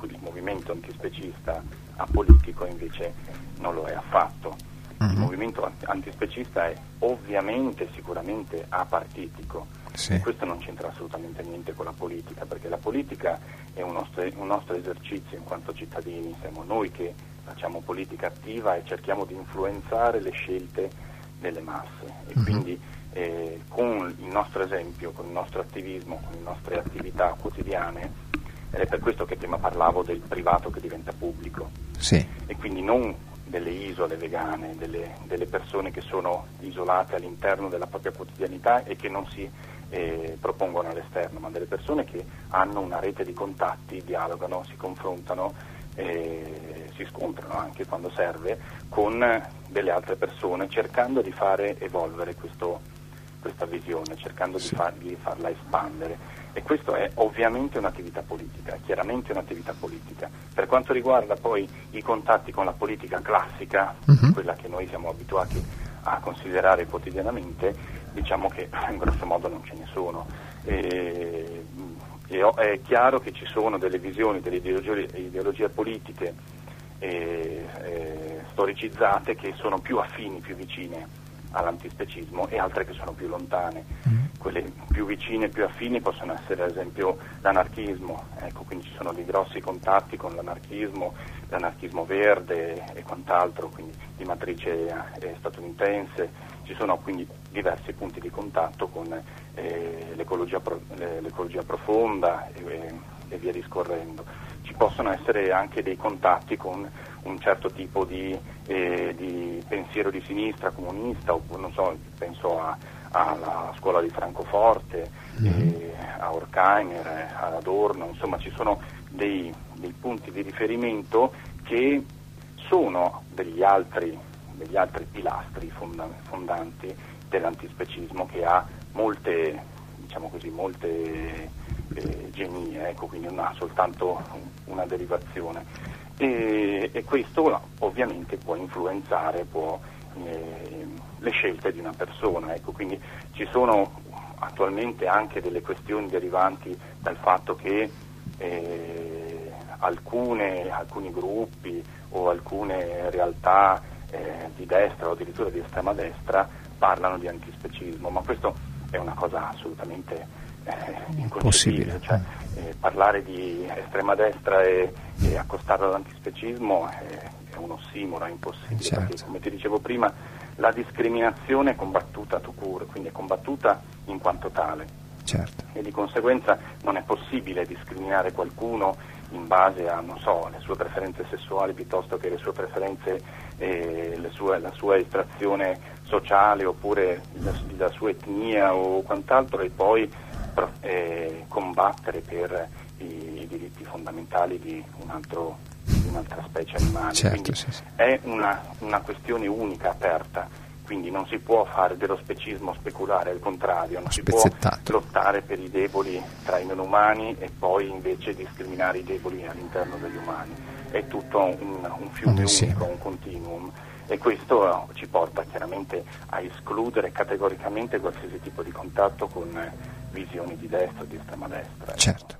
il movimento antispecista apolitico, invece non lo è affatto. Il Mhm. movimento anti- antispecista è ovviamente, sicuramente apartitico. Sì. E questo non c'entra assolutamente niente con la politica, perché la politica è un nostro, un nostro esercizio in quanto cittadini, siamo noi che facciamo politica attiva e cerchiamo di influenzare le scelte delle masse. E Mhm. quindi eh, con il nostro esempio, con il nostro attivismo, con le nostre attività quotidiane, ed è per questo che prima parlavo del privato che diventa pubblico Sì, e quindi non delle isole vegane, delle, delle persone che sono isolate all'interno della propria quotidianità e che non si eh, propongono all'esterno, ma delle persone che hanno una rete di contatti, dialogano, si confrontano, eh, si scontrano anche quando serve con delle altre persone, cercando di fare evolvere questo, questa visione, cercando di, far- di farla espandere. E questo è ovviamente un'attività politica, chiaramente un'attività politica. Per quanto riguarda poi i contatti con la politica classica, Mhm. quella che noi siamo abituati a considerare quotidianamente, diciamo che in grosso modo non ce ne sono. E, è chiaro che ci sono delle visioni, delle ideologie, ideologie politiche eh, eh, storicizzate che sono più affini, più vicine all'antispecismo e altre che sono più lontane. Quelle più vicine, più affini possono essere ad esempio l'anarchismo, ecco, quindi ci sono dei grossi contatti con l'anarchismo, l'anarchismo verde e quant'altro, quindi di matrice eh, statunitense, ci sono quindi diversi punti di contatto con eh, l'ecologia, pro- le- l'ecologia profonda e, e via discorrendo. Ci possono essere anche dei contatti con un certo tipo di, eh, di pensiero di sinistra comunista, oppure non so, penso a- alla scuola di Francoforte, eh, a Horkheimer, eh, ad Adorno, insomma ci sono dei, dei punti di riferimento che sono degli altri, degli altri pilastri fonda- fondanti dell'antispecismo che ha molte, diciamo così, molte genie, ecco, quindi non ha soltanto una derivazione. E, e questo ovviamente può influenzare può, eh, le scelte di una persona, ecco, quindi ci sono attualmente anche delle questioni derivanti dal fatto che eh, alcune, alcuni gruppi o alcune realtà eh, di destra o addirittura di estrema destra parlano di antispecismo, ma questo è una cosa assolutamente inconcepibile, cioè, eh, parlare di estrema destra e, e accostarlo all'antispecismo è, è un ossimoro, è impossibile, certo. perché come ti dicevo prima la discriminazione è combattuta to cure, quindi è combattuta in quanto tale. Certo. E di conseguenza non è possibile discriminare qualcuno in base a, so, le sue preferenze sessuali piuttosto che le sue preferenze, eh, le sue, la sua estrazione sociale oppure la, la, sua etnia o quant'altro e poi eh, combattere per i, i, diritti fondamentali di, un altro, un'altra specie animale. Certo, sì, sì. È una, una questione unica, aperta quindi non si può fare dello specismo speculare, al contrario, non si può lottare per i deboli tra i non umani e poi invece discriminare i deboli all'interno degli umani. È tutto un, un fiume unico, un continuum e questo ci porta chiaramente a escludere categoricamente qualsiasi tipo di contatto con visioni di destra o di estrema destra. Certo,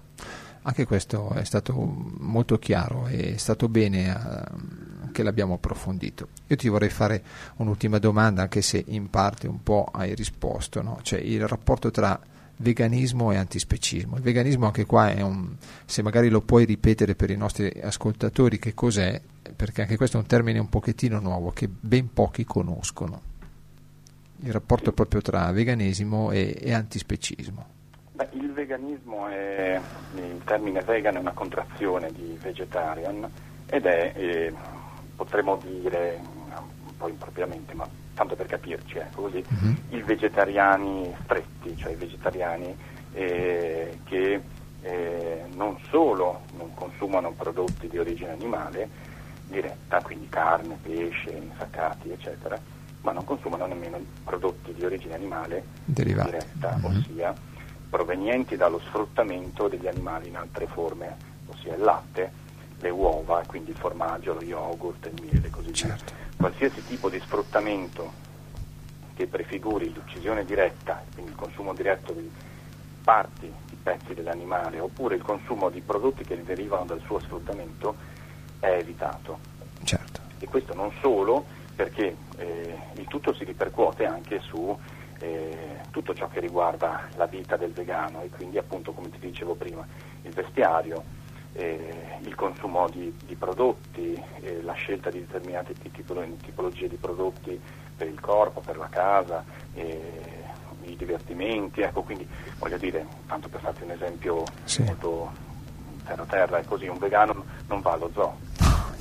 anche questo è stato molto chiaro, è stato bene. Uh che l'abbiamo approfondito. Io ti vorrei fare un'ultima domanda, anche se in parte un po' hai risposto, no? cioè il rapporto tra veganismo e antispecismo. Il veganismo anche qua è un, se magari lo puoi ripetere per i nostri ascoltatori che cos'è, perché anche questo è un termine un pochettino nuovo che ben pochi conoscono. Il rapporto proprio tra veganesimo e, e antispecismo. Beh, il veganismo è, il termine vegan è una contrazione di vegetarian ed è eh, potremmo dire, un po' impropriamente, ma tanto per capirci, ecco così, uh-huh. i vegetariani stretti, cioè i vegetariani eh, che eh, non solo non consumano prodotti di origine animale, diretta, quindi carne, pesce, insaccati, eccetera, ma non consumano nemmeno prodotti di origine animale Derivati. diretta, uh-huh. ossia provenienti dallo sfruttamento degli animali in altre forme, ossia il latte, le uova, quindi il formaggio, lo yogurt, il miele e così certo. via. Qualsiasi tipo di sfruttamento che prefiguri l'uccisione diretta, quindi il consumo diretto di parti, di pezzi dell'animale, oppure il consumo di prodotti che derivano dal suo sfruttamento, è evitato. Certo. E questo non solo perché eh, il tutto si ripercuote anche su eh, tutto ciò che riguarda la vita del vegano e quindi appunto come ti dicevo prima il vestiario, eh, il consumo di, di prodotti, eh, la scelta di determinate tipologie di prodotti per il corpo, per la casa, eh, i divertimenti, ecco, quindi voglio dire, tanto per farti un esempio sì. molto terra terra, è così, un vegano non va allo zoo,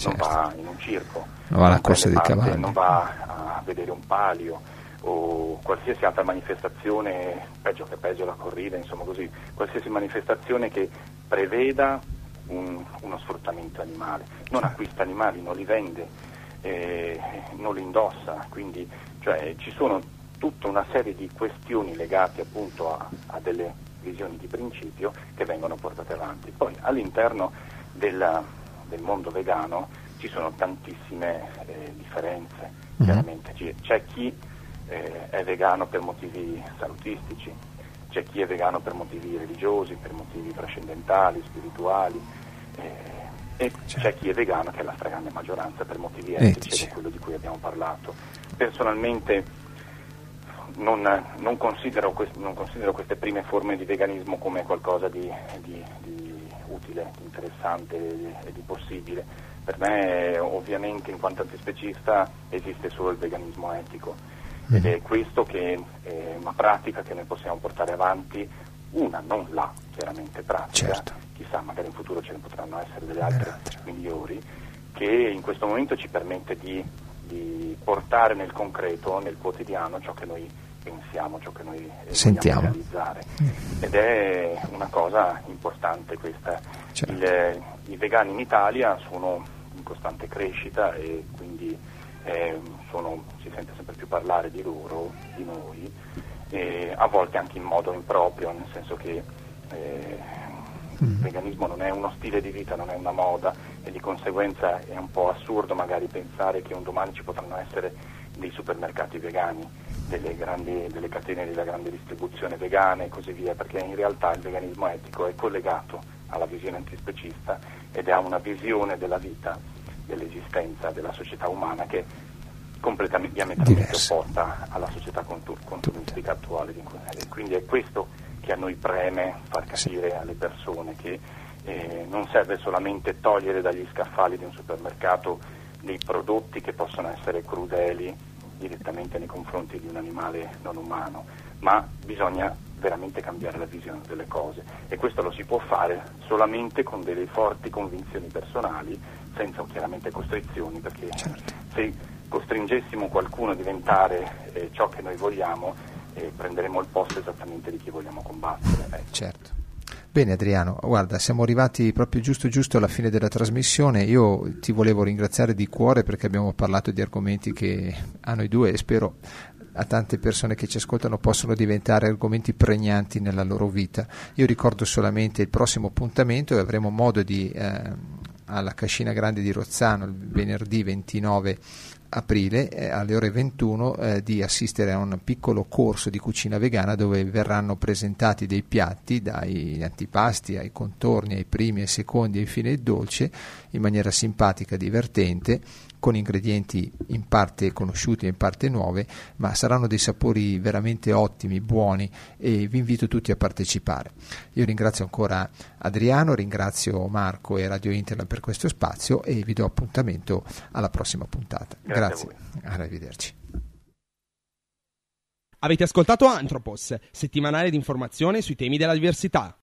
certo. non va in un circo, non va alla corsa di cavalli, non va a vedere un palio o qualsiasi altra manifestazione, peggio che peggio la corrida, insomma così, qualsiasi manifestazione che preveda un, uno sfruttamento animale, non acquista animali, non li vende, eh, non li indossa, quindi cioè, ci sono tutta una serie di questioni legate appunto a, a, delle visioni di principio che vengono portate avanti. Poi all'interno della, del mondo vegano ci sono tantissime eh, differenze, mm-hmm. chiaramente c'è chi eh, è vegano per motivi salutistici, c'è chi è vegano per motivi religiosi, per motivi trascendentali, spirituali, eh, e certo. c'è chi è vegano che è la stragrande maggioranza per motivi etici, ed è quello di cui abbiamo parlato. Personalmente non, non, considero, non, considero, queste prime forme di veganismo come qualcosa di, di, di utile, interessante e di possibile. Per me ovviamente in quanto antispecista esiste solo il veganismo etico ed è questo che è una pratica che noi possiamo portare avanti, una, non la chiaramente pratica, certo. chissà magari in futuro ce ne potranno essere delle altre migliori, che in questo momento ci permette di, di portare nel concreto, nel quotidiano, ciò che noi pensiamo, ciò che noi Sentiamo. vogliamo realizzare. Ed è una cosa importante questa. Certo. Il, I vegani in Italia sono in costante crescita e quindi eh, sono, si sente sempre più parlare di loro, di noi, a volte anche in modo improprio, nel senso che eh, il mm. veganismo non è uno stile di vita, non è una moda e di conseguenza è un po' assurdo magari pensare che un domani ci potranno essere dei supermercati vegani, delle, grandi, delle catene della grande distribuzione vegana e così via, perché in realtà il veganismo etico è collegato alla visione antispecista ed ha una visione della vita, dell'esistenza, della società umana che è completamente diametralmente Diverse. opposta alla società consumistica attuale. Quindi è questo che a noi preme far capire sì. alle persone che eh, non serve solamente togliere dagli scaffali di un supermercato dei prodotti che possono essere crudeli direttamente nei confronti di un animale non umano, ma bisogna veramente cambiare la visione delle cose e questo lo si può fare solamente con delle forti convinzioni personali, senza chiaramente costrizioni, perché certo. se costringessimo qualcuno a diventare eh, ciò che noi vogliamo, eh, prenderemo il posto esattamente di chi vogliamo combattere. Ecco. Certo. Bene Adriano, guarda, siamo arrivati proprio giusto giusto alla fine della trasmissione. Io ti volevo ringraziare di cuore perché abbiamo parlato di argomenti che a noi due e spero a tante persone che ci ascoltano possono diventare argomenti pregnanti nella loro vita. Io ricordo solamente il prossimo appuntamento e avremo modo di eh, alla Cascina Grande di Rozzano il venerdì 29 aprile eh, alle ore 21 eh, di assistere a un piccolo corso di cucina vegana dove verranno presentati dei piatti dai antipasti ai contorni, ai primi, ai secondi e infine il dolce in maniera simpatica, divertente con ingredienti in parte conosciuti e in parte nuove, ma saranno dei sapori veramente ottimi, buoni e vi invito tutti a partecipare. Io ringrazio ancora Adriano, ringrazio Marco e Radio Internet per questo spazio e vi do appuntamento alla prossima puntata. Grazie, Grazie. arrivederci. Avete ascoltato Anthropos, settimanale di informazione sui temi della diversità.